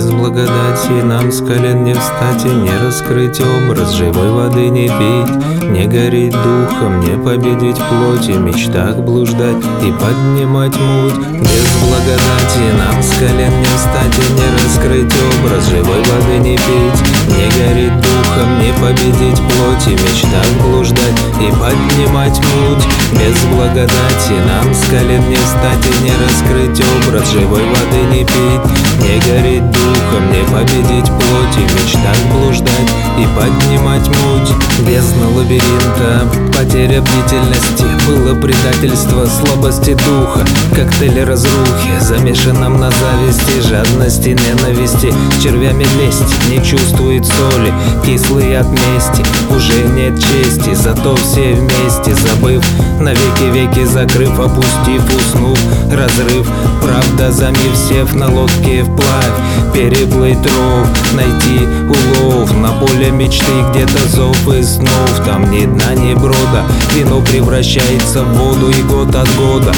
благодати. Нам с колен не встать и не раскрыть образ Живой воды не пить, не гореть духом, не победить плоть И мечтах блуждать и поднимать муть. Без благодати нам с колен не встать и не раскрыть образ Живой воды не пить, не гореть духом, не победить плоть И в мечтах блуждать и поднимать муть Без благодати нам с колен не встать и не раскрыть образ Живой воды не пить, не гореть духом, не победить плоть И в мечтах блуждать и поднимать муть. Бездна лабиринта, потеря бдительности Было предательство, слабости духа. Коктейль разрухи, замешанном на зависти Жадности, ненависти, червями лести Не чувствует соли, кислый от мести. Уже нет чести, зато все вместе Забыв, навеки веки закрыв Опустив, уснув, разрыв Правда, замив сев на лодке вплавь Переплыть ров, найти улов. На поле мечты где-то зов и снов. Там ни дна, ни брода. Вино превращается в воду и год от года.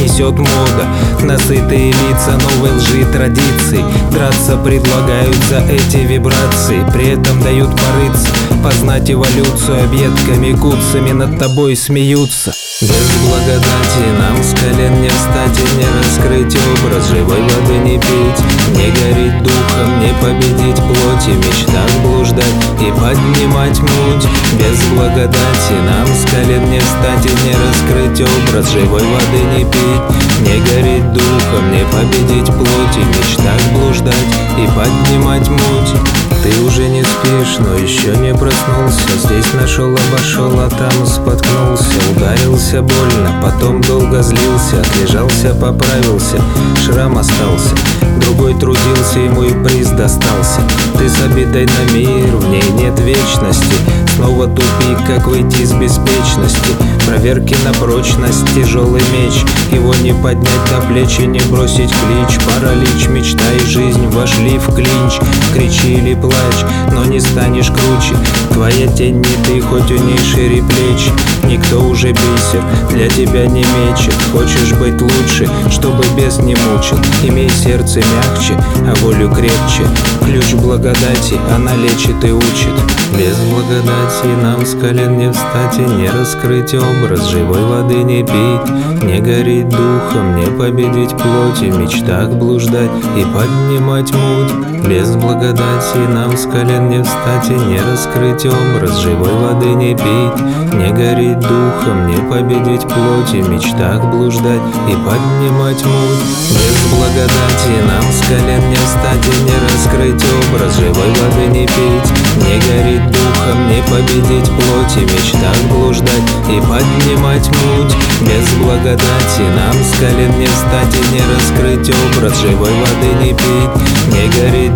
Несет мода. Насытые лица новой лжи традиций. Драться предлагают за эти вибрации. При этом дают порыться. Познать эволюцию объедками куцами Над тобой смеются. Без благодати нам с колен не встать и не раскрыть образ. Живой воды не пить, не гореть духом, не победить плоть И в мечтах блуждать и поднимать муть. Без благодати нам с колен не встать и не раскрыть образ Живой воды не пить, не гореть духом, не победить плоть И в мечтах блуждать и поднимать муть. Ты уже не спишь, но еще не проснулся. Здесь нашел, обошел, а там споткнулся. Ударился больно, потом долго злился. Отлежался, поправился, шрам остался. Другой трудился, ему и приз достался. Ты с обидой на мир, в ней нет вечности. Снова тупик, как выйти из беспечности. Проверки на прочность, тяжелый меч. Его не поднять на плечи, не бросить клич. Паралич, мечта и жизнь вошли в клинч. Кричи или плачь, но не станешь круче. Твоя тень не ты, хоть у ней шире плеч Никто уже бисер для тебя не мечет. Хочешь быть лучше, чтобы бес не мучил. Имей сердце мягче, а волю крепче. Ключ благодати, она лечит и учит. Без благодати нам с колен не встать и не раскрыть образ Живой воды не пить, не гореть духом, не победить плоть И мечтах блуждать и поднимать муть Без благодати нам с колен не встать и не раскрыть образ Живой воды не пить, не гореть духом, не победить плоть И мечтах блуждать и поднимать муть. Без благодати нам с колен не встать и не раскрыть образ Живой воды не пить, не гореть духом, не победить плоть И мечтах блуждать и поднимать муть. Без благодати нам с колен не встать и не раскрыть образ Живой воды не пить, не гореть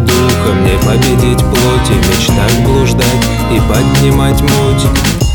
духом, не победить плоть И в мечтах блуждать и поднимать муть